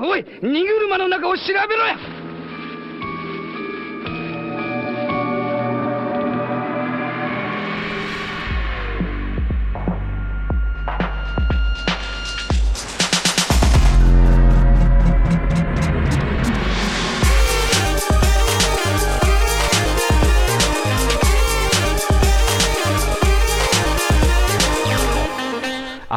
おい荷車の中を調べろや。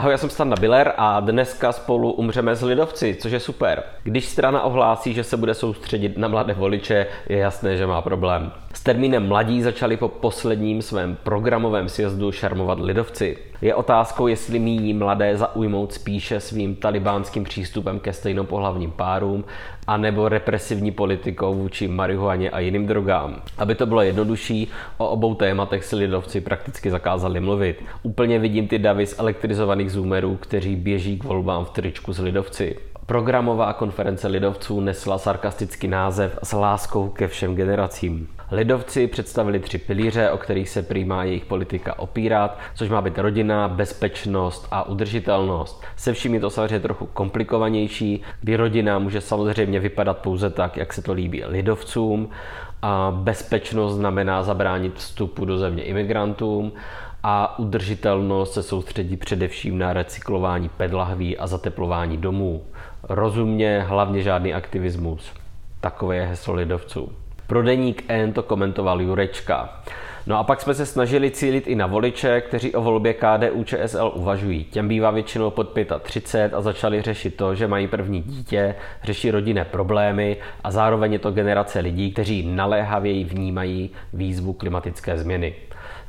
Ahoj, já jsem Standa Biller a dneska spolu umřeme s lidovci, což je super. Když strana ohlásí, že se bude soustředit na mladé voliče, je jasné, že má problém. S termínem mladí začali po posledním svém programovém sjezdu šarmovat lidovci. Je otázkou, jestli míní mladé zaujmout spíše svým talibánským přístupem ke stejnopohlavním párům, anebo represivní politikou vůči marihuaně a jiným drogám. Aby to bylo jednodušší, o obou tématech si lidovci prakticky zakázali mluvit. Úplně vidím ty davy z elektrizovaných zoomerů, kteří běží k volbám v tričku s lidovci. Programová konference lidovců nesla sarkastický název s láskou ke všem generacím. Lidovci představili tři pilíře, o kterých se přijímá jejich politika opírat, což má být rodina, bezpečnost a udržitelnost. Se vším je to samozřejmě trochu komplikovanější, kdy rodina může samozřejmě vypadat pouze tak, jak se to líbí lidovcům. A bezpečnost znamená zabránit vstupu do země imigrantům a udržitelnost se soustředí především na recyklování pedlahví a zateplování domů. Rozumně, hlavně žádný aktivismus. Takové je heslo lidovců. Prodeník N to komentoval Jurečka. No a pak jsme se snažili cílit i na voliče, kteří o volbě KDU ČSL uvažují. Těm bývá většinou pod 35 a začali řešit to, že mají první dítě, řeší rodinné problémy a zároveň je to generace lidí, kteří naléhavěji vnímají výzvu klimatické změny.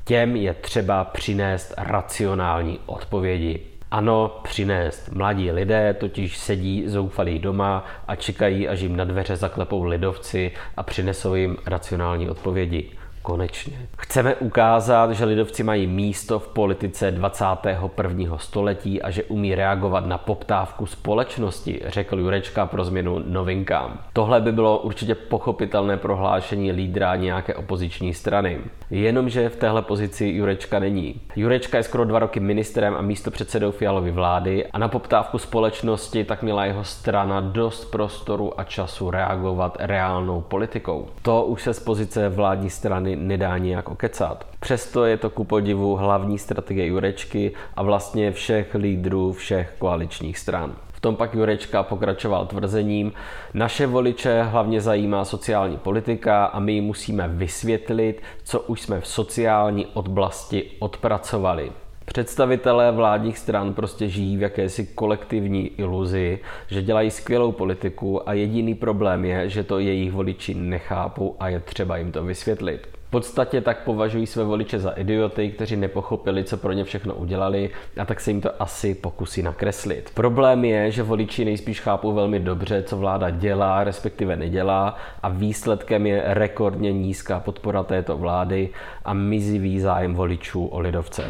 Těm je třeba přinést racionální odpovědi. Ano, přinést. Mladí lidé totiž sedí zoufalí doma a čekají, až jim na dveře zaklepou lidovci a přinesou jim racionální odpovědi. Konečně. Chceme ukázat, že lidovci mají místo v politice 21. století a že umí reagovat na poptávku společnosti, řekl Jurečka pro změnu novinkám. Tohle by bylo určitě pochopitelné prohlášení lídra nějaké opoziční strany. Jenomže v téhle pozici Jurečka není. Jurečka je skoro dva roky ministrem a místo předsedou Fialovy vlády a na poptávku společnosti tak měla jeho strana dost prostoru a času reagovat reálnou politikou. To už se z pozice vládní strany strany nedá nijak okecat. Přesto je to ku podivu hlavní strategie Jurečky a vlastně všech lídrů všech koaličních stran. V tom pak Jurečka pokračoval tvrzením, naše voliče hlavně zajímá sociální politika a my ji musíme vysvětlit, co už jsme v sociální oblasti odpracovali. Představitelé vládních stran prostě žijí v jakési kolektivní iluzi, že dělají skvělou politiku a jediný problém je, že to jejich voliči nechápou a je třeba jim to vysvětlit podstatě tak považují své voliče za idioty, kteří nepochopili, co pro ně všechno udělali a tak se jim to asi pokusí nakreslit. Problém je, že voliči nejspíš chápou velmi dobře, co vláda dělá, respektive nedělá a výsledkem je rekordně nízká podpora této vlády a mizivý zájem voličů o lidovce.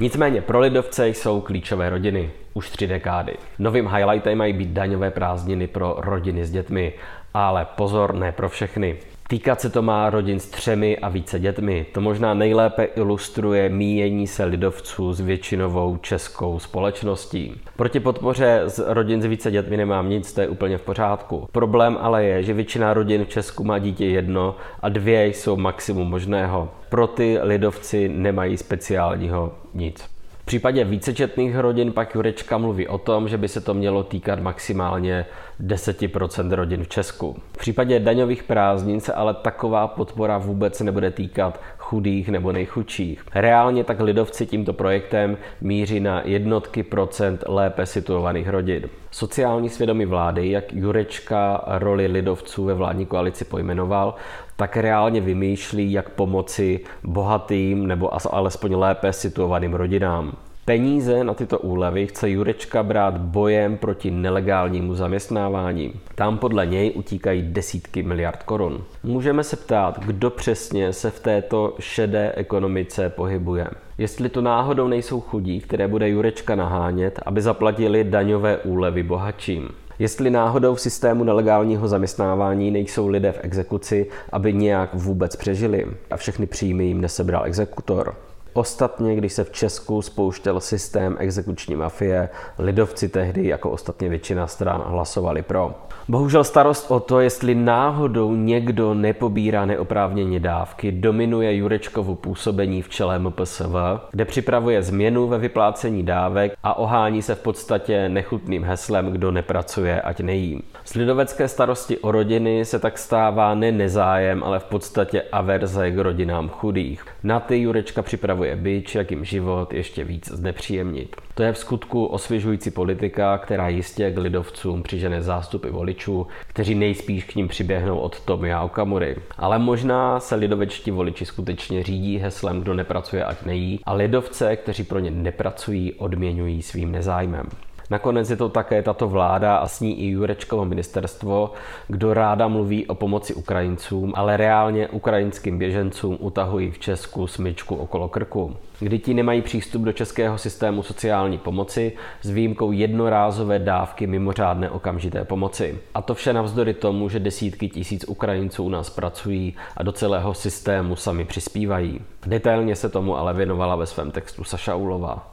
Nicméně pro lidovce jsou klíčové rodiny už tři dekády. Novým highlightem mají být daňové prázdniny pro rodiny s dětmi, ale pozor, ne pro všechny. Týkat se to má rodin s třemi a více dětmi. To možná nejlépe ilustruje míjení se lidovců s většinovou českou společností. Proti podpoře z rodin s více dětmi nemám nic, to je úplně v pořádku. Problém ale je, že většina rodin v Česku má dítě jedno a dvě jsou maximum možného. Pro ty lidovci nemají speciálního nic případě vícečetných rodin pak Jurečka mluví o tom, že by se to mělo týkat maximálně 10% rodin v Česku. V případě daňových prázdnin se ale taková podpora vůbec nebude týkat chudých nebo nejchudších. Reálně tak lidovci tímto projektem míří na jednotky procent lépe situovaných rodin. Sociální svědomí vlády, jak Jurečka roli lidovců ve vládní koalici pojmenoval, tak reálně vymýšlí, jak pomoci bohatým nebo alespoň lépe situovaným rodinám. Peníze na tyto úlevy chce Jurečka brát bojem proti nelegálnímu zaměstnávání. Tam podle něj utíkají desítky miliard korun. Můžeme se ptát, kdo přesně se v této šedé ekonomice pohybuje. Jestli to náhodou nejsou chudí, které bude Jurečka nahánět, aby zaplatili daňové úlevy bohatším. Jestli náhodou v systému nelegálního zaměstnávání nejsou lidé v exekuci, aby nějak vůbec přežili a všechny příjmy jim nesebral exekutor. Ostatně, když se v Česku spouštěl systém exekuční mafie, lidovci tehdy, jako ostatně většina stran, hlasovali pro. Bohužel starost o to, jestli náhodou někdo nepobírá neoprávněně dávky, dominuje Jurečkovu působení v čele MPSV, kde připravuje změnu ve vyplácení dávek a ohání se v podstatě nechutným heslem, kdo nepracuje, ať nejí. Z lidovecké starosti o rodiny se tak stává ne nezájem, ale v podstatě averze k rodinám chudých. Na ty Jurečka připravuje byč, jak jim život ještě víc znepříjemnit. To je v skutku osvěžující politika, která jistě k lidovcům přižene zástupy voličů, kteří nejspíš k ním přiběhnou od Tomia Okamury. Ale možná se lidovečtí voliči skutečně řídí heslem, kdo nepracuje, ať nejí, a lidovce, kteří pro ně nepracují, odměňují svým nezájmem. Nakonec je to také tato vláda a s ní i Jurečkovo ministerstvo, kdo ráda mluví o pomoci Ukrajincům, ale reálně ukrajinským běžencům utahují v Česku smyčku okolo krku. Kdy ti nemají přístup do českého systému sociální pomoci s výjimkou jednorázové dávky mimořádné okamžité pomoci. A to vše navzdory tomu, že desítky tisíc Ukrajinců u nás pracují a do celého systému sami přispívají. Detailně se tomu ale věnovala ve svém textu Saša Ulová.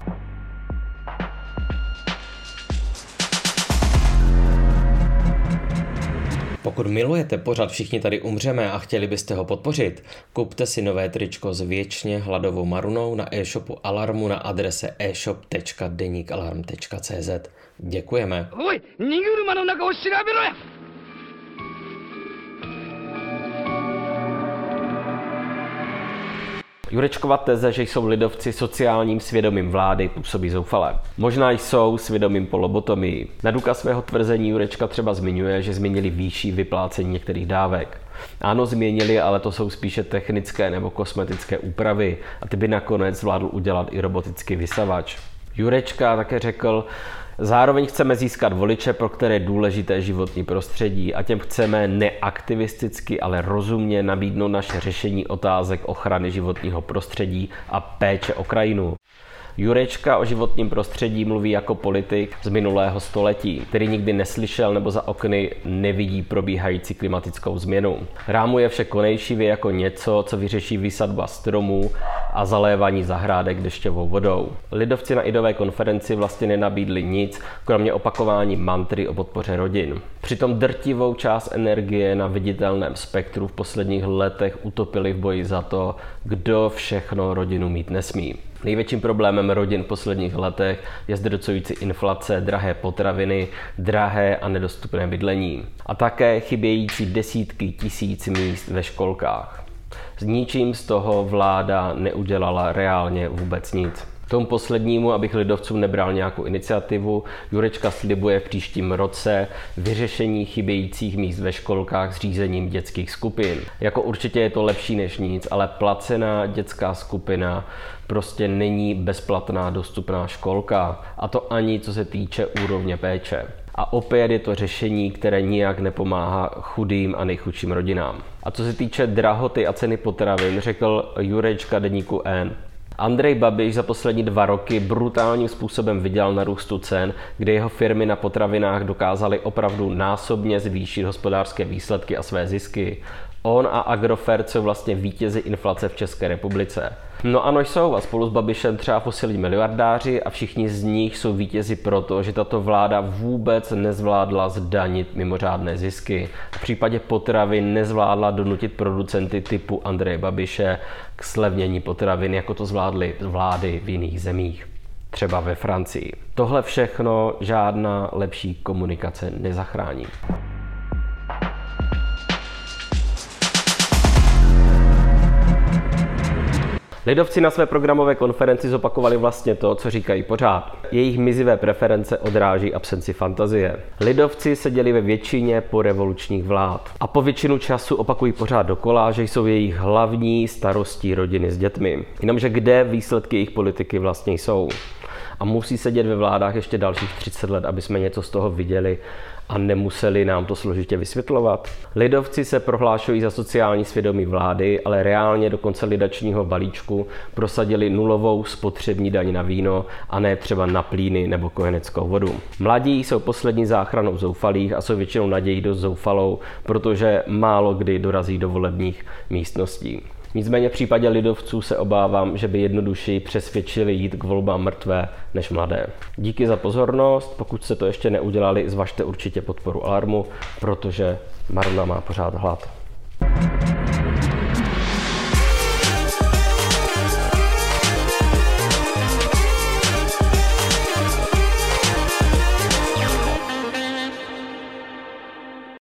Pokud milujete pořad Všichni tady umřeme a chtěli byste ho podpořit, kupte si nové tričko s věčně hladovou marunou na e-shopu Alarmu na adrese e-shop.denikalarm.cz. Děkujeme. おい荷車の中を調べろや Jurečkova teze, že jsou lidovci sociálním svědomím vlády, působí zoufale. Možná jsou svědomím po lobotomii. Na důkaz svého tvrzení Jurečka třeba zmiňuje, že změnili výšší vyplácení některých dávek. Ano, změnili, ale to jsou spíše technické nebo kosmetické úpravy a ty by nakonec zvládl udělat i robotický vysavač. Jurečka také řekl, Zároveň chceme získat voliče, pro které je důležité životní prostředí a těm chceme neaktivisticky, ale rozumně nabídnout naše řešení otázek ochrany životního prostředí a péče o krajinu. Jurečka o životním prostředí mluví jako politik z minulého století, který nikdy neslyšel nebo za okny nevidí probíhající klimatickou změnu. Rámuje vše konejšivě jako něco, co vyřeší výsadba stromů a zalévání zahrádek dešťovou vodou. Lidovci na idové konferenci vlastně nenabídli nic, kromě opakování mantry o podpoře rodin. Přitom drtivou část energie na viditelném spektru v posledních letech utopili v boji za to, kdo všechno rodinu mít nesmí. Největším problémem rodin v posledních letech je zdrcující inflace, drahé potraviny, drahé a nedostupné bydlení. A také chybějící desítky tisíc míst ve školkách. S ničím z toho vláda neudělala reálně vůbec nic. Tomu poslednímu, abych lidovcům nebral nějakou iniciativu, Jurečka slibuje v příštím roce vyřešení chybějících míst ve školkách s řízením dětských skupin. Jako určitě je to lepší než nic, ale placená dětská skupina prostě není bezplatná dostupná školka. A to ani co se týče úrovně péče. A opět je to řešení, které nijak nepomáhá chudým a nejchudším rodinám. A co se týče drahoty a ceny potravin, řekl Jurečka deníku N. Andrej Babiš za poslední dva roky brutálním způsobem vydělal na růstu cen, kde jeho firmy na potravinách dokázaly opravdu násobně zvýšit hospodářské výsledky a své zisky. On a Agrofert jsou vlastně vítězi inflace v České republice. No ano jsou a spolu s Babišem třeba fosilní miliardáři a všichni z nich jsou vítězi proto, že tato vláda vůbec nezvládla zdanit mimořádné zisky. V případě potravy nezvládla donutit producenty typu Andreje Babiše k slevnění potravin, jako to zvládly vlády v jiných zemích třeba ve Francii. Tohle všechno žádná lepší komunikace nezachrání. Lidovci na své programové konferenci zopakovali vlastně to, co říkají pořád. Jejich mizivé preference odráží absenci fantazie. Lidovci seděli ve většině po revolučních vlád a po většinu času opakují pořád dokola, že jsou jejich hlavní starostí rodiny s dětmi. Jenomže kde výsledky jejich politiky vlastně jsou? A musí sedět ve vládách ještě dalších 30 let, aby jsme něco z toho viděli a nemuseli nám to složitě vysvětlovat. Lidovci se prohlášují za sociální svědomí vlády, ale reálně do konce lidačního balíčku prosadili nulovou spotřební daň na víno a ne třeba na plíny nebo kojeneckou vodu. Mladí jsou poslední záchranou zoufalých a jsou většinou nadějí dost zoufalou, protože málo kdy dorazí do volebních místností. Nicméně v případě lidovců se obávám, že by jednodušeji přesvědčili jít k volbám mrtvé než mladé. Díky za pozornost, pokud se to ještě neudělali, zvažte určitě podporu Alarmu, protože Maruna má pořád hlad.